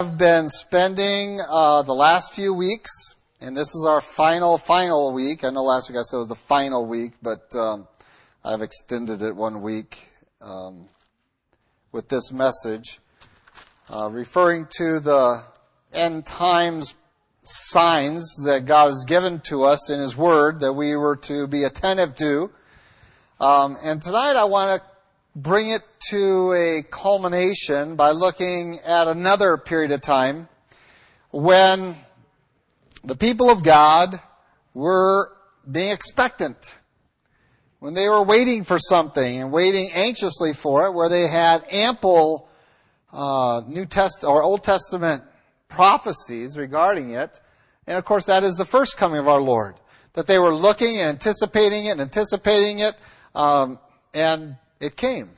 have been spending uh, the last few weeks, and this is our final, final week. I know last week I said it was the final week, but um, I've extended it one week um, with this message, uh, referring to the end times signs that God has given to us in His Word that we were to be attentive to. Um, and tonight I want to bring it to a culmination by looking at another period of time when the people of God were being expectant. When they were waiting for something and waiting anxiously for it, where they had ample uh, New Test or Old Testament prophecies regarding it, and of course that is the first coming of our Lord. That they were looking and anticipating it and anticipating it, um, and it came.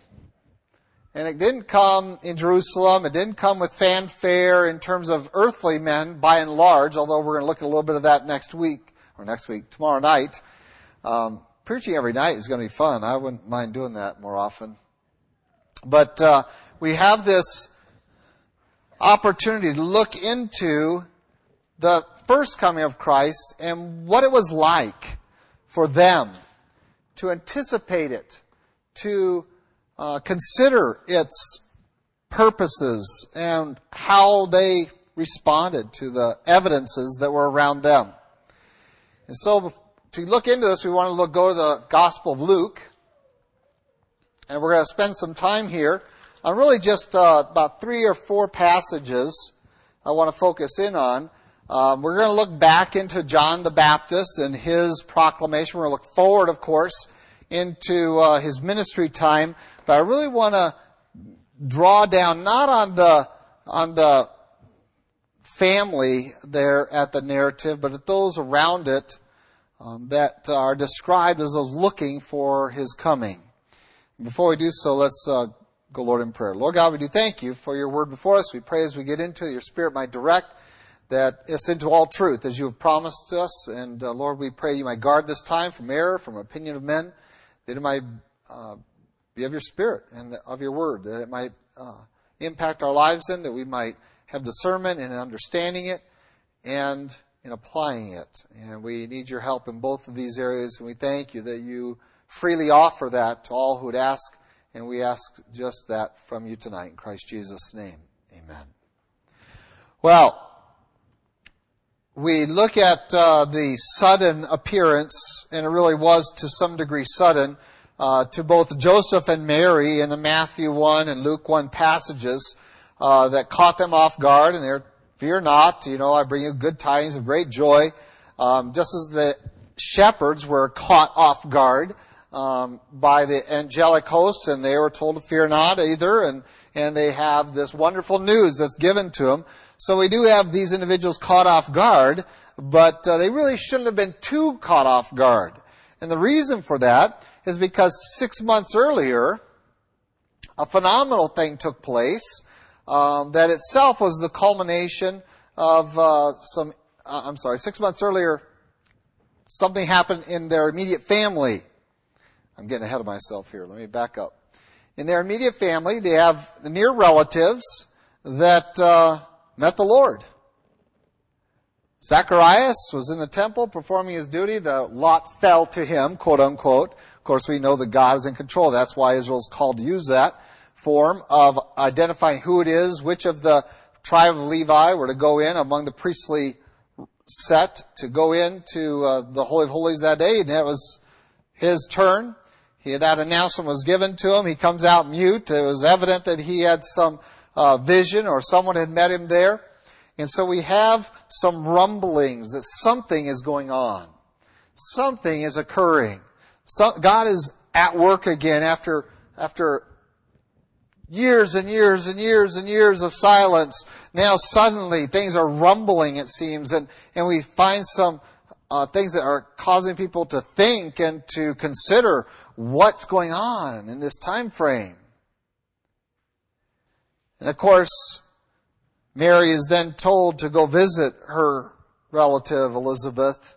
And it didn't come in Jerusalem. It didn't come with fanfare in terms of earthly men by and large, although we're going to look at a little bit of that next week, or next week, tomorrow night. Um, preaching every night is going to be fun. I wouldn't mind doing that more often. But uh, we have this opportunity to look into the first coming of Christ and what it was like for them to anticipate it, to uh, consider its purposes and how they responded to the evidences that were around them. And so to look into this, we want to look, go to the Gospel of Luke. And we're going to spend some time here on really just uh, about three or four passages I want to focus in on. Um, we're going to look back into John the Baptist and his proclamation. We're going to look forward, of course, into uh, his ministry time. But I really want to draw down not on the on the family there at the narrative, but at those around it um, that are described as looking for his coming. Before we do so, let's uh, go, Lord, in prayer. Lord God, we do thank you for your word before us. We pray as we get into it, your Spirit might direct that it's into all truth as you have promised us. And uh, Lord, we pray you might guard this time from error, from opinion of men, that it might uh, be of your Spirit and of your word, that it might uh, impact our lives then, that we might have discernment in understanding it and in applying it. And we need your help in both of these areas, and we thank you that you freely offer that to all who would ask, and we ask just that from you tonight. In Christ Jesus' name, amen. Well, we look at uh, the sudden appearance, and it really was to some degree sudden, uh, to both Joseph and Mary in the Matthew 1 and Luke 1 passages uh, that caught them off guard, and they're, fear not, you know, I bring you good tidings of great joy. Um, just as the shepherds were caught off guard um, by the angelic hosts, and they were told to fear not either, and, and they have this wonderful news that's given to them. So we do have these individuals caught off guard, but uh, they really shouldn't have been too caught off guard. And the reason for that is because six months earlier, a phenomenal thing took place um, that itself was the culmination of uh, some. Uh, I'm sorry, six months earlier, something happened in their immediate family. I'm getting ahead of myself here. Let me back up. In their immediate family, they have near relatives that uh, met the Lord. Zacharias was in the temple performing his duty. The lot fell to him, quote unquote. Of course, we know that God is in control. That's why Israel's called to use that form of identifying who it is, which of the tribe of Levi were to go in among the priestly set to go into uh, the Holy of Holies that day, and it was his turn. He, that announcement was given to him. He comes out mute. It was evident that he had some uh, vision or someone had met him there. And so we have some rumblings that something is going on. Something is occurring. So, God is at work again after, after years and years and years and years of silence. Now suddenly things are rumbling, it seems, and, and we find some uh, things that are causing people to think and to consider what's going on in this time frame. And of course, Mary is then told to go visit her relative Elizabeth,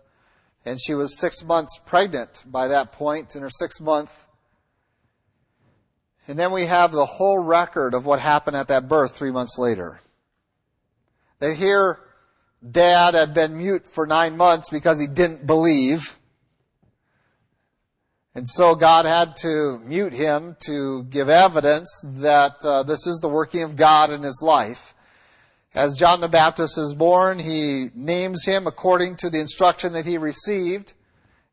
and she was six months pregnant by that point in her sixth month. And then we have the whole record of what happened at that birth three months later. That hear dad had been mute for nine months because he didn't believe. And so God had to mute him to give evidence that uh, this is the working of God in his life. As John the Baptist is born, he names him according to the instruction that he received.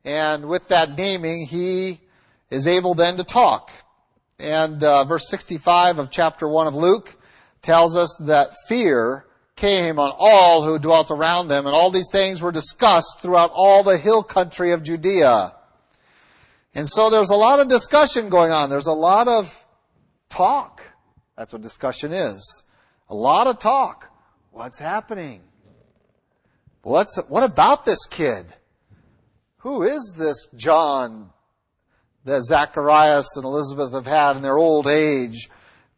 And with that naming, he is able then to talk. And uh, verse 65 of chapter 1 of Luke tells us that fear came on all who dwelt around them, and all these things were discussed throughout all the hill country of Judea. And so there's a lot of discussion going on. There's a lot of talk. That's what discussion is. A lot of talk. What's happening? What's, what about this kid? Who is this John that Zacharias and Elizabeth have had in their old age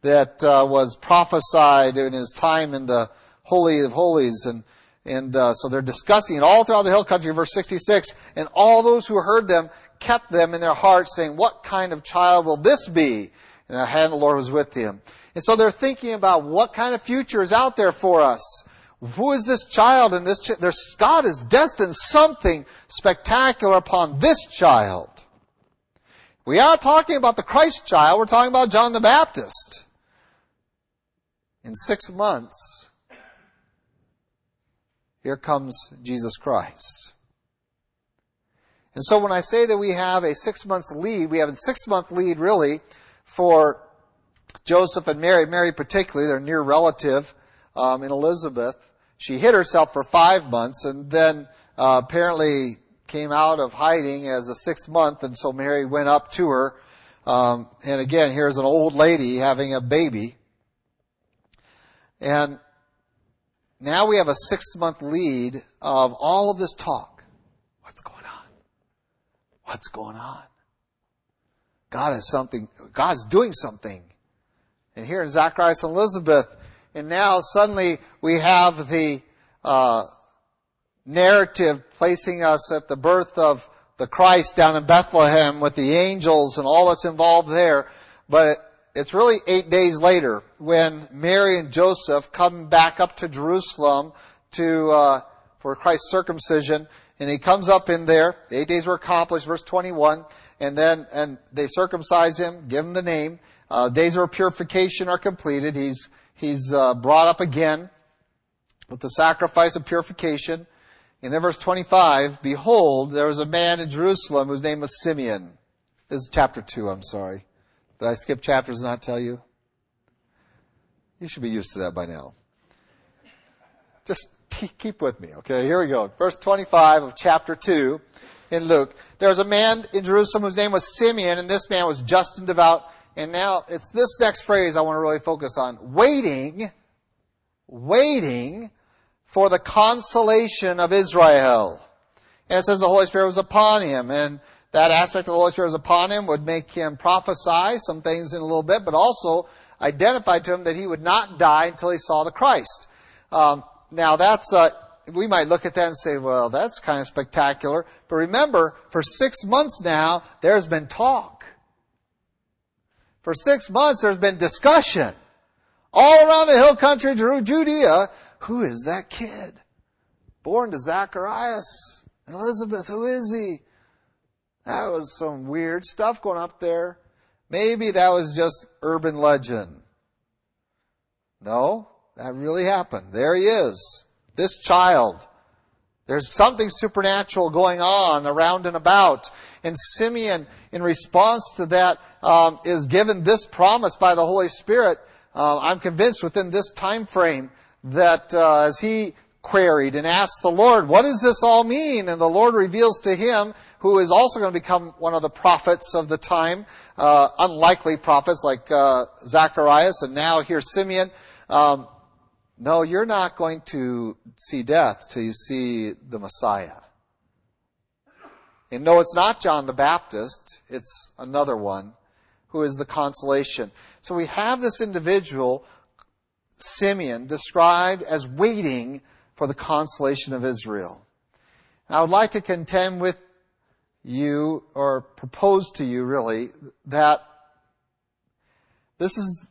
that uh, was prophesied in his time in the Holy of Holies? And, and uh, so they're discussing it all throughout the hill country, verse 66. And all those who heard them kept them in their hearts, saying, What kind of child will this be? And the hand of the Lord was with him. And so they're thinking about what kind of future is out there for us. Who is this child? And this ch- God has destined something spectacular upon this child. We are talking about the Christ child. We're talking about John the Baptist. In six months, here comes Jesus Christ. And so when I say that we have a six months lead, we have a six month lead really for Joseph and Mary, Mary particularly, their near relative um, in Elizabeth. She hid herself for five months and then uh, apparently came out of hiding as a sixth month, and so Mary went up to her. Um, and again, here's an old lady having a baby. And now we have a six month lead of all of this talk. What's going on? God is something, God's doing something. And here in Zacharias and Elizabeth, and now suddenly we have the uh, narrative placing us at the birth of the Christ down in Bethlehem with the angels and all that's involved there. But it's really eight days later when Mary and Joseph come back up to Jerusalem to uh, for Christ's circumcision, and he comes up in there. The eight days were accomplished, verse 21. And then, and they circumcise him, give him the name. Uh, days of purification are completed. He's, he's uh, brought up again with the sacrifice of purification. And then verse 25, behold, there was a man in Jerusalem whose name was Simeon. This is chapter 2, I'm sorry. Did I skip chapters and not tell you? You should be used to that by now. Just keep with me, okay? Here we go. Verse 25 of chapter 2 in Luke. There was a man in Jerusalem whose name was Simeon, and this man was just and devout. And now it's this next phrase I want to really focus on. Waiting, waiting for the consolation of Israel. And it says the Holy Spirit was upon him, and that aspect of the Holy Spirit was upon him would make him prophesy some things in a little bit, but also identified to him that he would not die until he saw the Christ. Um, now that's, uh, we might look at that and say, well, that's kind of spectacular. But remember, for six months now, there's been talk. For six months, there's been discussion. All around the hill country, Judea, who is that kid? Born to Zacharias and Elizabeth, who is he? That was some weird stuff going up there. Maybe that was just urban legend. No, that really happened. There he is. This child. There's something supernatural going on around and about. And Simeon, in response to that, um, is given this promise by the Holy Spirit. Uh, I'm convinced within this time frame that uh, as he queried and asked the Lord, what does this all mean? And the Lord reveals to him, who is also going to become one of the prophets of the time, uh, unlikely prophets like uh, Zacharias, and now here Simeon. Um, no, you're not going to see death till you see the Messiah. And no, it's not John the Baptist, it's another one who is the consolation. So we have this individual, Simeon, described as waiting for the consolation of Israel. And I would like to contend with you, or propose to you really, that this is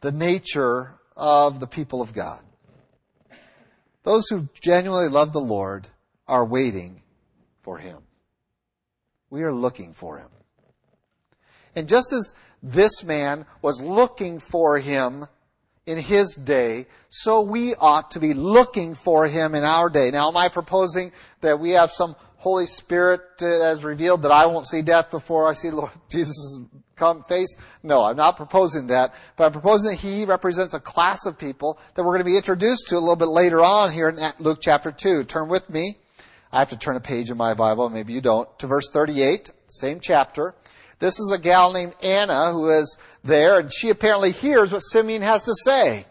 the nature of the people of God. Those who genuinely love the Lord are waiting for Him. We are looking for Him. And just as this man was looking for Him in his day, so we ought to be looking for him in our day. Now, am I proposing that we have some Holy Spirit uh, as revealed that I won't see death before I see Lord Jesus' come face? No, I'm not proposing that, but I'm proposing that he represents a class of people that we're going to be introduced to a little bit later on here in Luke chapter 2. Turn with me. I have to turn a page in my Bible, maybe you don't, to verse 38, same chapter. This is a gal named Anna who is there, and she apparently hears what Simeon has to say.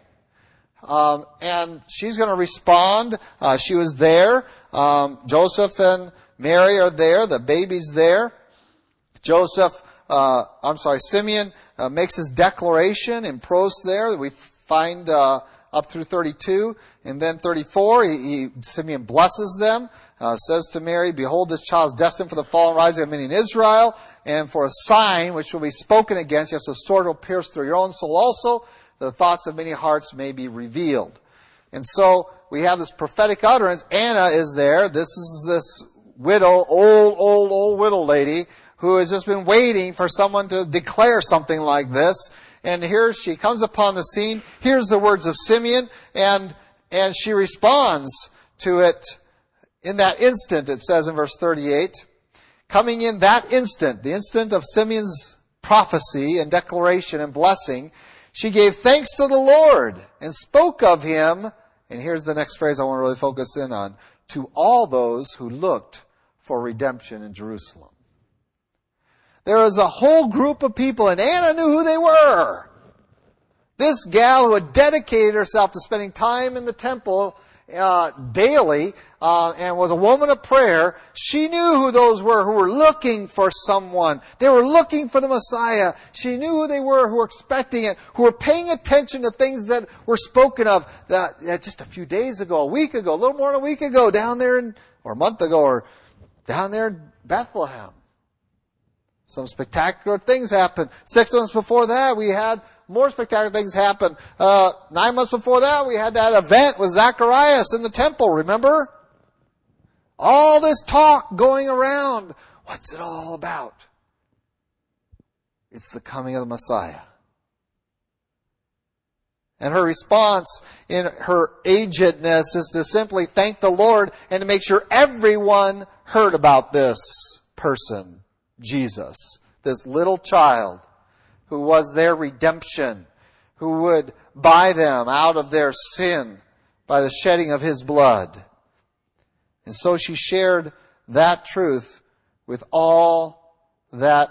Um, and she's going to respond. Uh, she was there. Um, Joseph and Mary are there. The baby's there. Joseph, uh, I'm sorry, Simeon uh, makes his declaration in prose there. That we find uh, up through 32, and then 34. He, he Simeon blesses them. Uh, says to Mary, Behold, this child is destined for the fall and rising of many in Israel, and for a sign which will be spoken against. Yes, a sword will pierce through your own soul also. that The thoughts of many hearts may be revealed. And so we have this prophetic utterance. Anna is there. This is this widow, old, old, old widow lady who has just been waiting for someone to declare something like this. And here she comes upon the scene. Here's the words of Simeon and, and she responds to it in that instant, it says in verse 38 coming in that instant, the instant of Simeon's prophecy and declaration and blessing, she gave thanks to the Lord and spoke of him, and here's the next phrase I want to really focus in on, to all those who looked for redemption in Jerusalem. There was a whole group of people, and Anna knew who they were. This gal who had dedicated herself to spending time in the temple uh, daily uh, and was a woman of prayer, she knew who those were who were looking for someone. They were looking for the Messiah. She knew who they were who were expecting it, who were paying attention to things that were spoken of that, that just a few days ago, a week ago, a little more than a week ago, down there in, or a month ago, or down there in Bethlehem. Some spectacular things happened. Six months before that, we had more spectacular things happen. Uh, nine months before that, we had that event with Zacharias in the temple, remember? All this talk going around. What's it all about? It's the coming of the Messiah. And her response in her agedness is to simply thank the Lord and to make sure everyone heard about this person, Jesus, this little child who was their redemption, who would buy them out of their sin by the shedding of his blood. And so she shared that truth with all that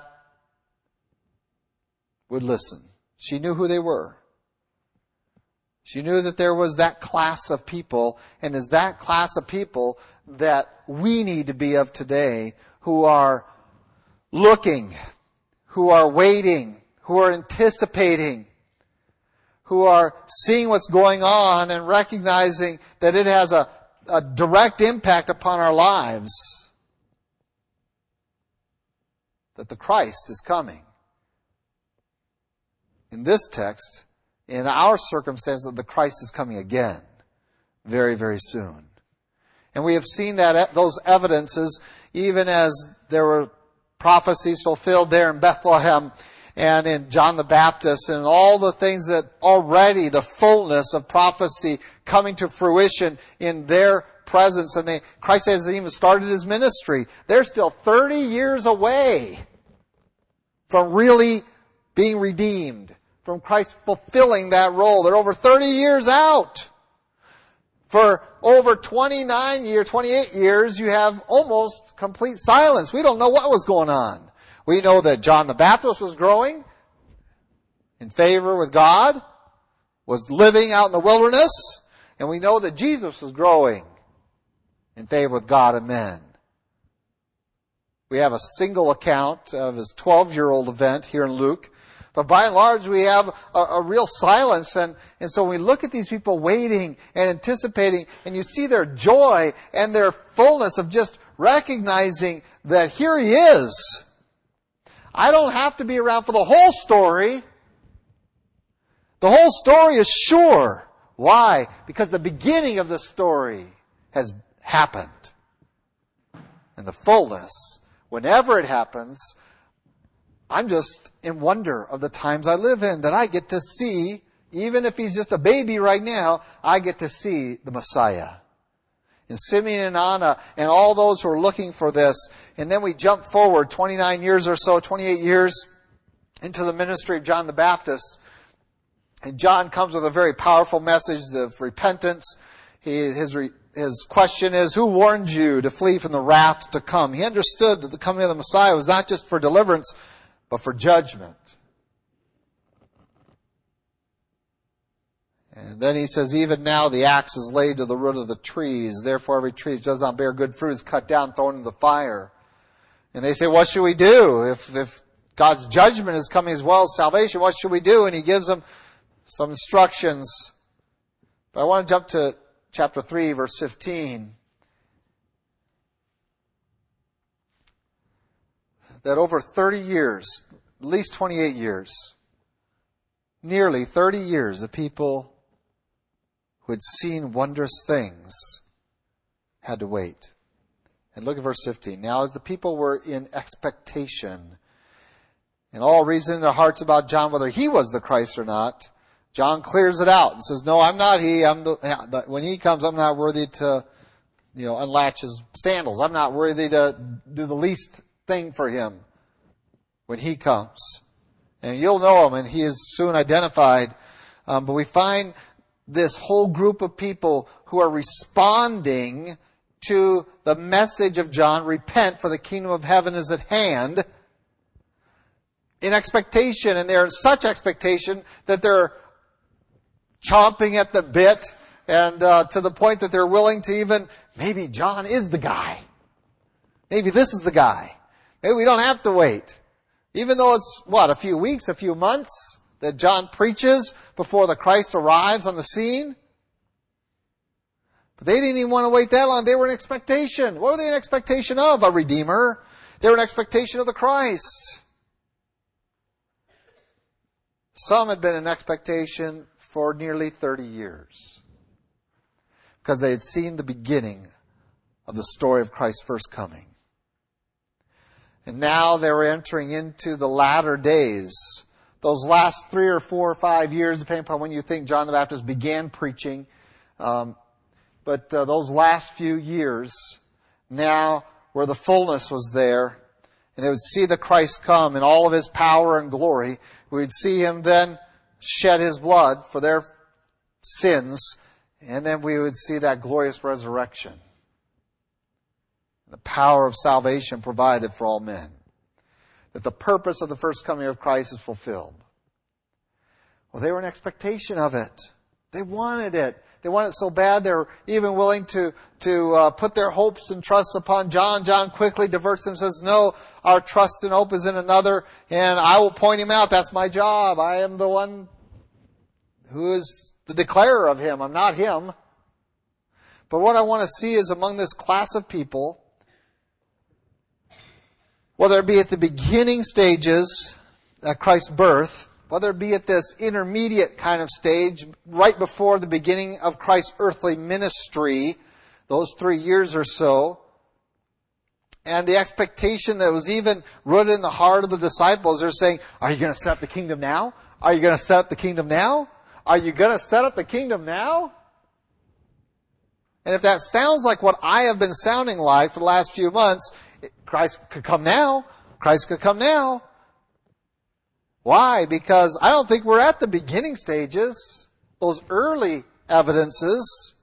would listen. She knew who they were. She knew that there was that class of people, and is that class of people that we need to be of today who are looking, who are waiting, who are anticipating, who are seeing what's going on and recognizing that it has a, a direct impact upon our lives. That the Christ is coming. In this text, in our circumstance, that the Christ is coming again very, very soon. And we have seen that those evidences even as there were prophecies fulfilled there in Bethlehem and in John the Baptist and all the things that already the fullness of prophecy coming to fruition in their presence. And they, Christ hasn't even started his ministry. They're still 30 years away from really being redeemed, from Christ fulfilling that role. They're over 30 years out. For over 29 years, 28 years, you have almost complete silence. We don't know what was going on. We know that John the Baptist was growing in favor with God, was living out in the wilderness, and we know that Jesus was growing in favor with God and men. We have a single account of his 12 year old event here in Luke. But by and large, we have a, a, real silence. And, and so when we look at these people waiting and anticipating, and you see their joy and their fullness of just recognizing that here he is. I don't have to be around for the whole story. The whole story is sure. Why? Because the beginning of the story has happened. And the fullness, whenever it happens, I'm just in wonder of the times I live in that I get to see, even if he's just a baby right now, I get to see the Messiah. And Simeon and Anna and all those who are looking for this. And then we jump forward 29 years or so, 28 years into the ministry of John the Baptist. And John comes with a very powerful message of repentance. He, his, his question is, who warned you to flee from the wrath to come? He understood that the coming of the Messiah was not just for deliverance, but for judgment. And then he says, even now the axe is laid to the root of the trees. Therefore every tree that does not bear good fruit is cut down, thrown into the fire. And they say, what should we do? If, if God's judgment is coming as well as salvation, what should we do? And he gives them some instructions. But I want to jump to chapter 3 verse 15. that over 30 years, at least 28 years, nearly 30 years, the people who had seen wondrous things had to wait. And look at verse 15. Now, as the people were in expectation, and all reason in their hearts about John whether he was the Christ or not, John clears it out and says, "No, I'm not he. I'm the, when he comes, I'm not worthy to, you know, unlatch his sandals. I'm not worthy to do the least thing for him when he comes. And you'll know him, and he is soon identified. Um, but we find this whole group of people who are responding to the message of John, repent for the kingdom of heaven is at hand, in expectation, and they're in such expectation that they're chomping at the bit, and uh, to the point that they're willing to even, maybe John is the guy. Maybe this is the guy. Maybe we don't have to wait. Even though it's, what, a few weeks, a few months that John preaches before the Christ arrives on the scene. But they didn't even want to wait that long. They were in expectation. What were they in expectation of? A Redeemer. They were in expectation of the Christ. Some had been in expectation for nearly 30 years because they had seen the beginning of the story of Christ's first coming. And now they were entering into the latter days. Those last three or four or five years, depending upon when you think John the Baptist began preaching, um, but uh, those last few years, now where the fullness was there, and they would see the Christ come in all of his power and glory, we would see him then shed his blood for their sins, and then we would see that glorious resurrection the power of salvation provided for all men. That the purpose of the first coming of Christ is fulfilled. Well, they were in expectation of it. They wanted it. They wanted it so bad they were even willing to to uh, put their hopes and trusts upon John. John quickly diverts them and says, "No, our trust and hope is in another, and I will point him out. That's my job. I am the one who is the declarer of him. I'm not him." But what I want to see is among this class of people whether it be at the beginning stages at Christ's birth, whether it be at this intermediate kind of stage, right before the beginning of Christ's earthly ministry, those three years or so, and the expectation that was even rooted in the heart of the disciples, they're saying, are you going to set up the kingdom now? Are you going to set up the kingdom now? Are you going to set up the kingdom now? And if that sounds like what I have been sounding like for the last few months, Christ could come now. Christ could come now. Why? Because I don't think we're at the beginning stages, those early evidences.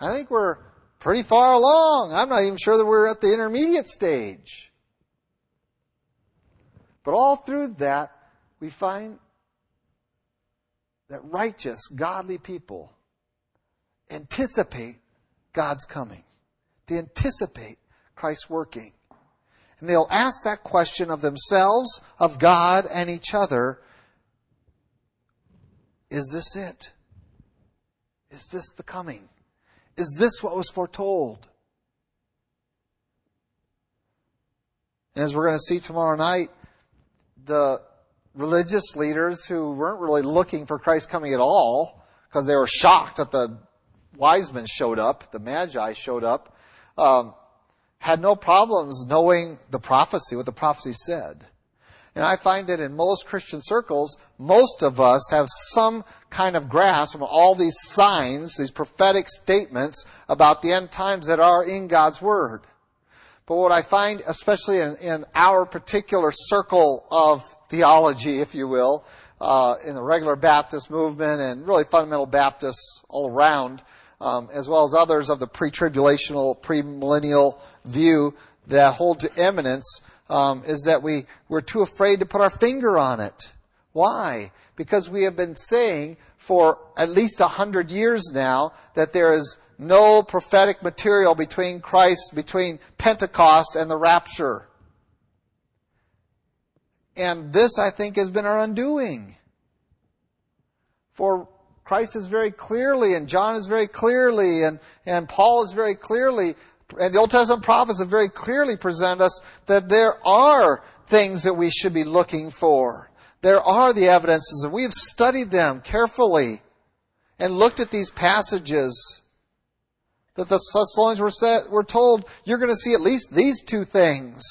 I think we're pretty far along. I'm not even sure that we're at the intermediate stage. But all through that, we find that righteous, godly people anticipate God's coming. They anticipate Christ working. And they'll ask that question of themselves, of God, and each other. Is this it? Is this the coming? Is this what was foretold? And as we're going to see tomorrow night, the religious leaders who weren't really looking for Christ coming at all, because they were shocked that the wise men showed up, the magi showed up, um, had no problems knowing the prophecy, what the prophecy said. And I find that in most Christian circles, most of us have some kind of grasp of all these signs, these prophetic statements about the end times that are in God's Word. But what I find, especially in, in our particular circle of theology, if you will, uh, in the regular Baptist movement and really fundamental Baptists all around, um, as well as others of the pre-tribulational, pre-millennial view that hold to imminence, um, is that we, we're too afraid to put our finger on it. Why? Because we have been saying for at least a hundred years now that there is no prophetic material between Christ, between Pentecost and the rapture. And this, I think, has been our undoing. For Christ is very clearly, and John is very clearly, and, and Paul is very clearly, and the Old Testament prophets have very clearly presented us that there are things that we should be looking for. There are the evidences, and we have studied them carefully and looked at these passages that the Thessalonians were, set, were told, you're going to see at least these two things.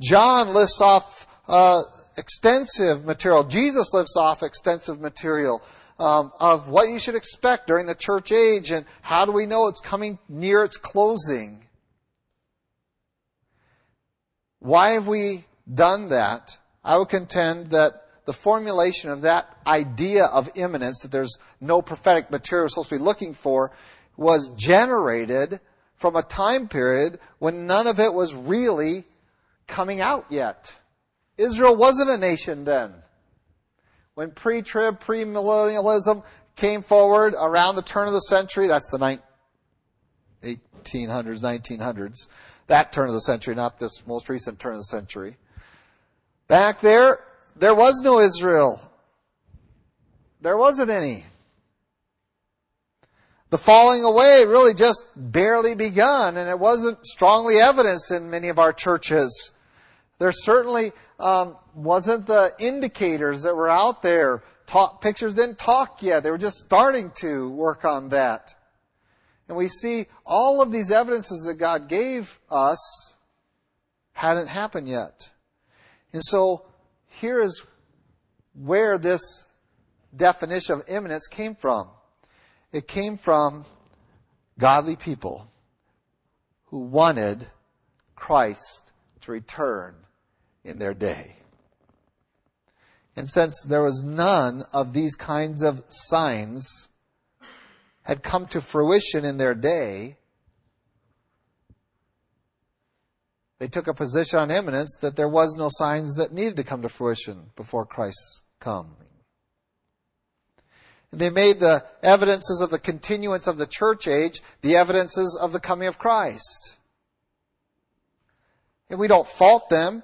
John lists off uh, extensive material. Jesus lists off extensive material um, of what you should expect during the church age and how do we know it's coming near its closing. Why have we done that? I would contend that the formulation of that idea of imminence, that there's no prophetic material we're supposed to be looking for, was generated from a time period when none of it was really coming out yet. Israel wasn't a nation then. When pre-trib, pre-millennialism came forward around the turn of the century, that's the 1800s, 1900s, that turn of the century, not this most recent turn of the century. Back there, there was no Israel. There wasn't any. The falling away really just barely begun, and it wasn't strongly evidenced in many of our churches. There certainly um, wasn't the indicators that were out there. Talk, pictures didn't talk yet. They were just starting to work on that. And we see all of these evidences that God gave us hadn't happened yet. And so here is where this definition of imminence came from. It came from godly people who wanted Christ to return in their day. And since there was none of these kinds of signs had come to fruition in their day, they took a position on imminence that there was no signs that needed to come to fruition before Christ's coming. And they made the evidences of the continuance of the church age the evidences of the coming of Christ. And we don't fault them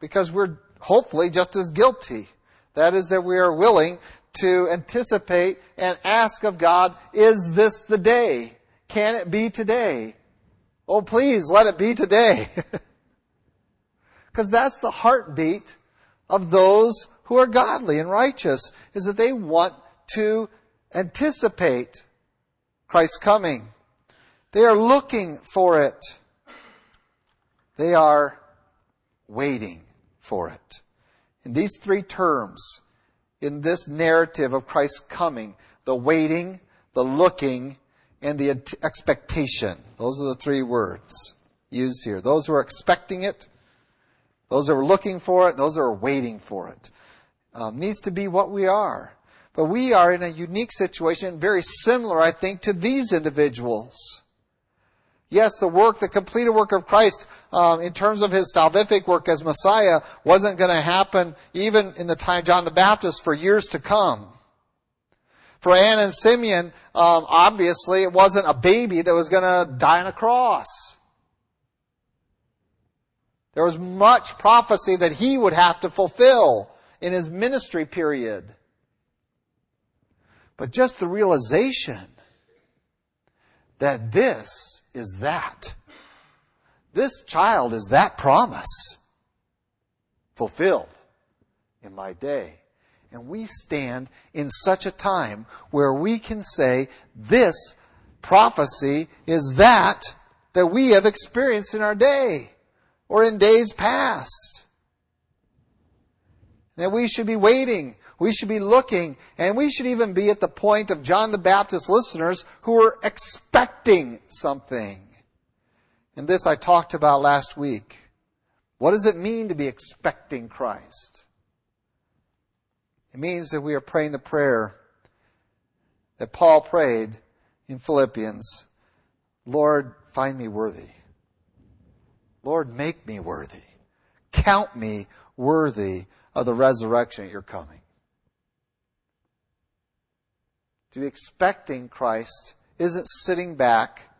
because we're hopefully just as guilty. That is that we are willing to anticipate and ask of God, is this the day? Can it be today? Oh, please let it be today. Because that's the heartbeat of those who are godly and righteous, is that they want to anticipate Christ's coming. They are looking for it. They are waiting for it. In these three terms, in this narrative of Christ's coming, the waiting, the looking, and the expectation. Those are the three words used here. Those who are expecting it, those who are looking for it, those who are waiting for it. Um, needs to be what we are. But we are in a unique situation, very similar, I think, to these individuals. Yes, the work, the completed work of Christ, um, in terms of his salvific work as Messiah, wasn't going to happen even in the time of John the Baptist for years to come. For Anna and Simeon, um, obviously, it wasn't a baby that was going to die on a cross. There was much prophecy that he would have to fulfill in his ministry period. But just the realization that this is that. This child is that promise fulfilled in my day. And we stand in such a time where we can say, this prophecy is that that we have experienced in our day or in days past. That we should be waiting, we should be looking, and we should even be at the point of John the Baptist listeners who are expecting something. And this I talked about last week. What does it mean to be expecting Christ? It means that we are praying the prayer that Paul prayed in Philippians Lord, find me worthy. Lord, make me worthy. Count me worthy of the resurrection at your coming. To be expecting Christ isn't sitting back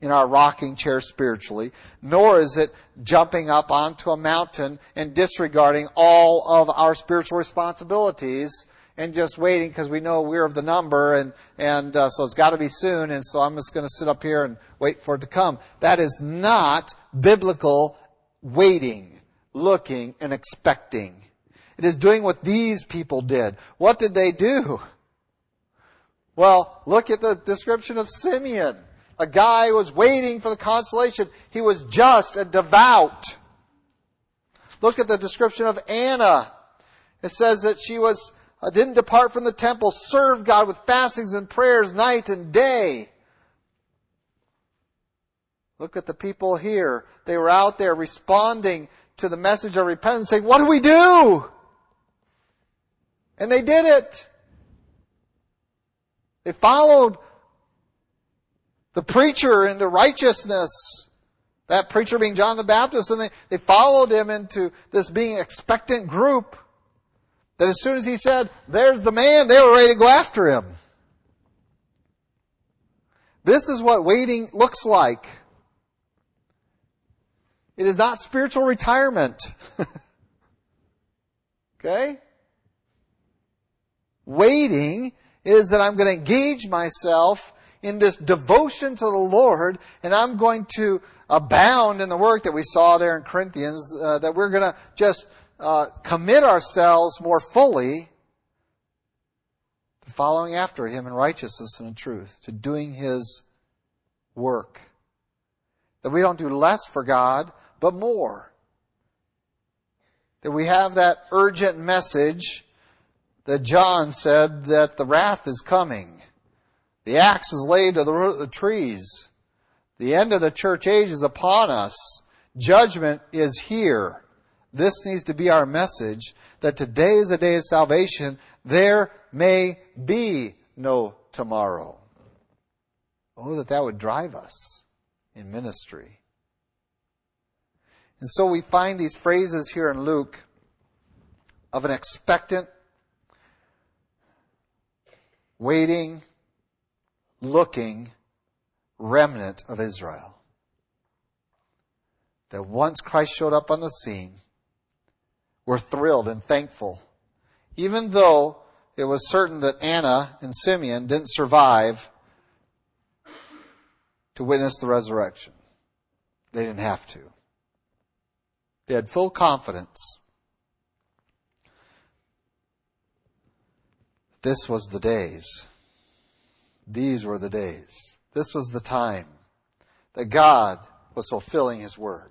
in our rocking chair spiritually, nor is it jumping up onto a mountain and disregarding all of our spiritual responsibilities and just waiting because we know we're of the number and, and uh, so it's got to be soon and so I'm just going to sit up here and wait for it to come. That is not biblical waiting, looking, and expecting. It is doing what these people did. What did they do? Well, look at the description of Simeon. A guy was waiting for the consolation. He was just and devout. Look at the description of Anna. It says that she was uh, didn't depart from the temple, served God with fastings and prayers night and day. Look at the people here. They were out there responding to the message of repentance, saying, What do we do? And they did it. They followed the preacher into righteousness. That preacher being John the Baptist, and they, they followed him into this being expectant group. That as soon as he said, there's the man, they were ready to go after him. This is what waiting looks like. It is not spiritual retirement. okay? Waiting is that I'm going to engage myself in this devotion to the Lord and I'm going to abound in the work that we saw there in Corinthians, uh, that we're going to just uh, commit ourselves more fully to following after Him in righteousness and in truth, to doing His work. That we don't do less for God, but more. That we have that urgent message that John said that the wrath is coming. The axe is laid to the root of the trees. The end of the church age is upon us. Judgment is here. This needs to be our message that today is a day of salvation. There may be no tomorrow. Oh, that that would drive us in ministry. And so we find these phrases here in Luke of an expectant, waiting, looking remnant of Israel. That once Christ showed up on the scene, were thrilled and thankful. Even though it was certain that Anna and Simeon didn't survive to witness the resurrection. They didn't have to. They had full confidence. This was the days. These were the days. This was the time that God was fulfilling His word.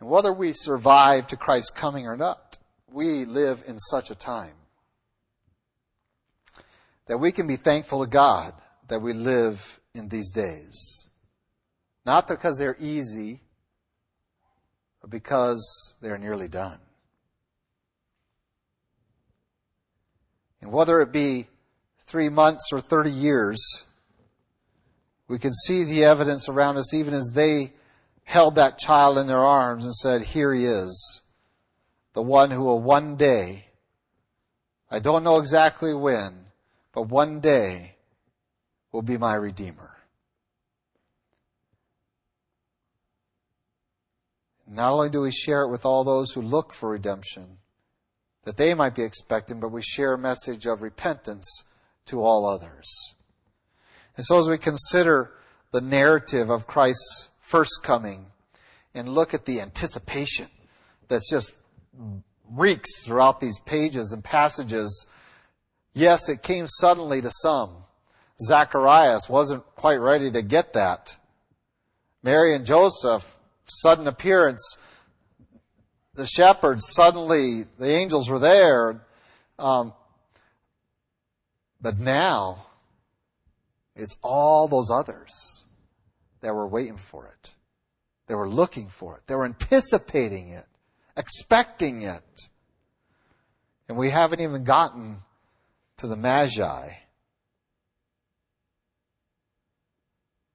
And whether we survive to Christ's coming or not, we live in such a time that we can be thankful to God that we live in these days. Not because they're easy, but because they're nearly done. And whether it be three months or 30 years, we can see the evidence around us even as they held that child in their arms and said, Here he is, the one who will one day, I don't know exactly when, but one day will be my Redeemer. Not only do we share it with all those who look for redemption, that they might be expecting, but we share a message of repentance to all others. And so as we consider the narrative of Christ's first coming and look at the anticipation that's just reeks throughout these pages and passages. Yes, it came suddenly to some. Zacharias wasn't quite ready to get that. Mary and Joseph, sudden appearance. The shepherds, suddenly, the angels were there. Um, but now, it's all those others that were waiting for it. They were looking for it. They were anticipating it, expecting it. And we haven't even gotten to the Magi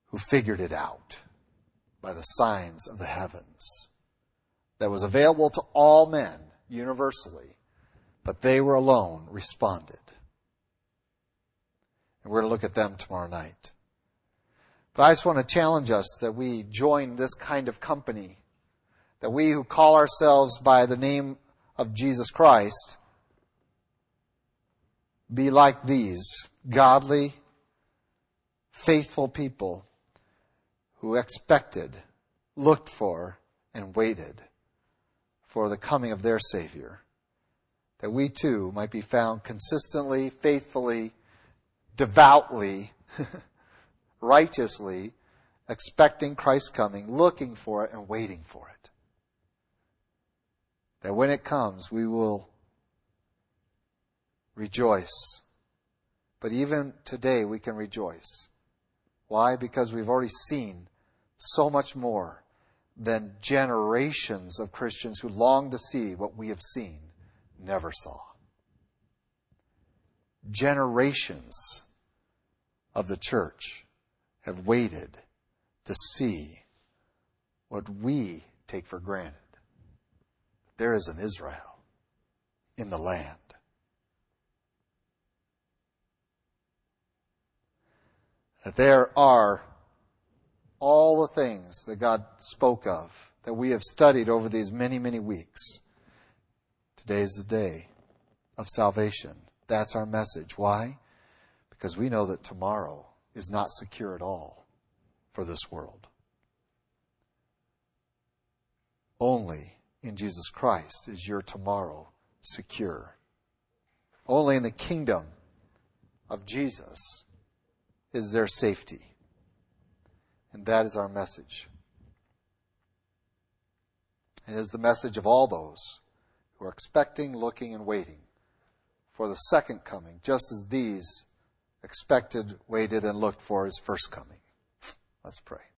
who figured it out by the signs of the heavens that was available to all men universally, but they were alone responded. And we're going to look at them tomorrow night. But I just want to challenge us that we join this kind of company, that we who call ourselves by the name of Jesus Christ be like these godly, faithful people who expected, looked for, and waited for the coming of their Savior. That we too might be found consistently, faithfully, devoutly, righteously expecting Christ's coming, looking for it, and waiting for it. That when it comes, we will rejoice. But even today, we can rejoice. Why? Because we've already seen so much more than generations of Christians who long to see what we have seen never saw. Generations of the church have waited to see what we take for granted. There is an Israel in the land. That there are all the things that God spoke of that we have studied over these many, many weeks. Today is the day of salvation. That's our message. Why? Because we know that tomorrow is not secure at all for this world. Only in Jesus Christ is your tomorrow secure. Only in the kingdom of Jesus is there safety. And that is our message. And is the message of all those who are expecting, looking, and waiting for the second coming, just as these expected, waited, and looked for his first coming. Let's pray.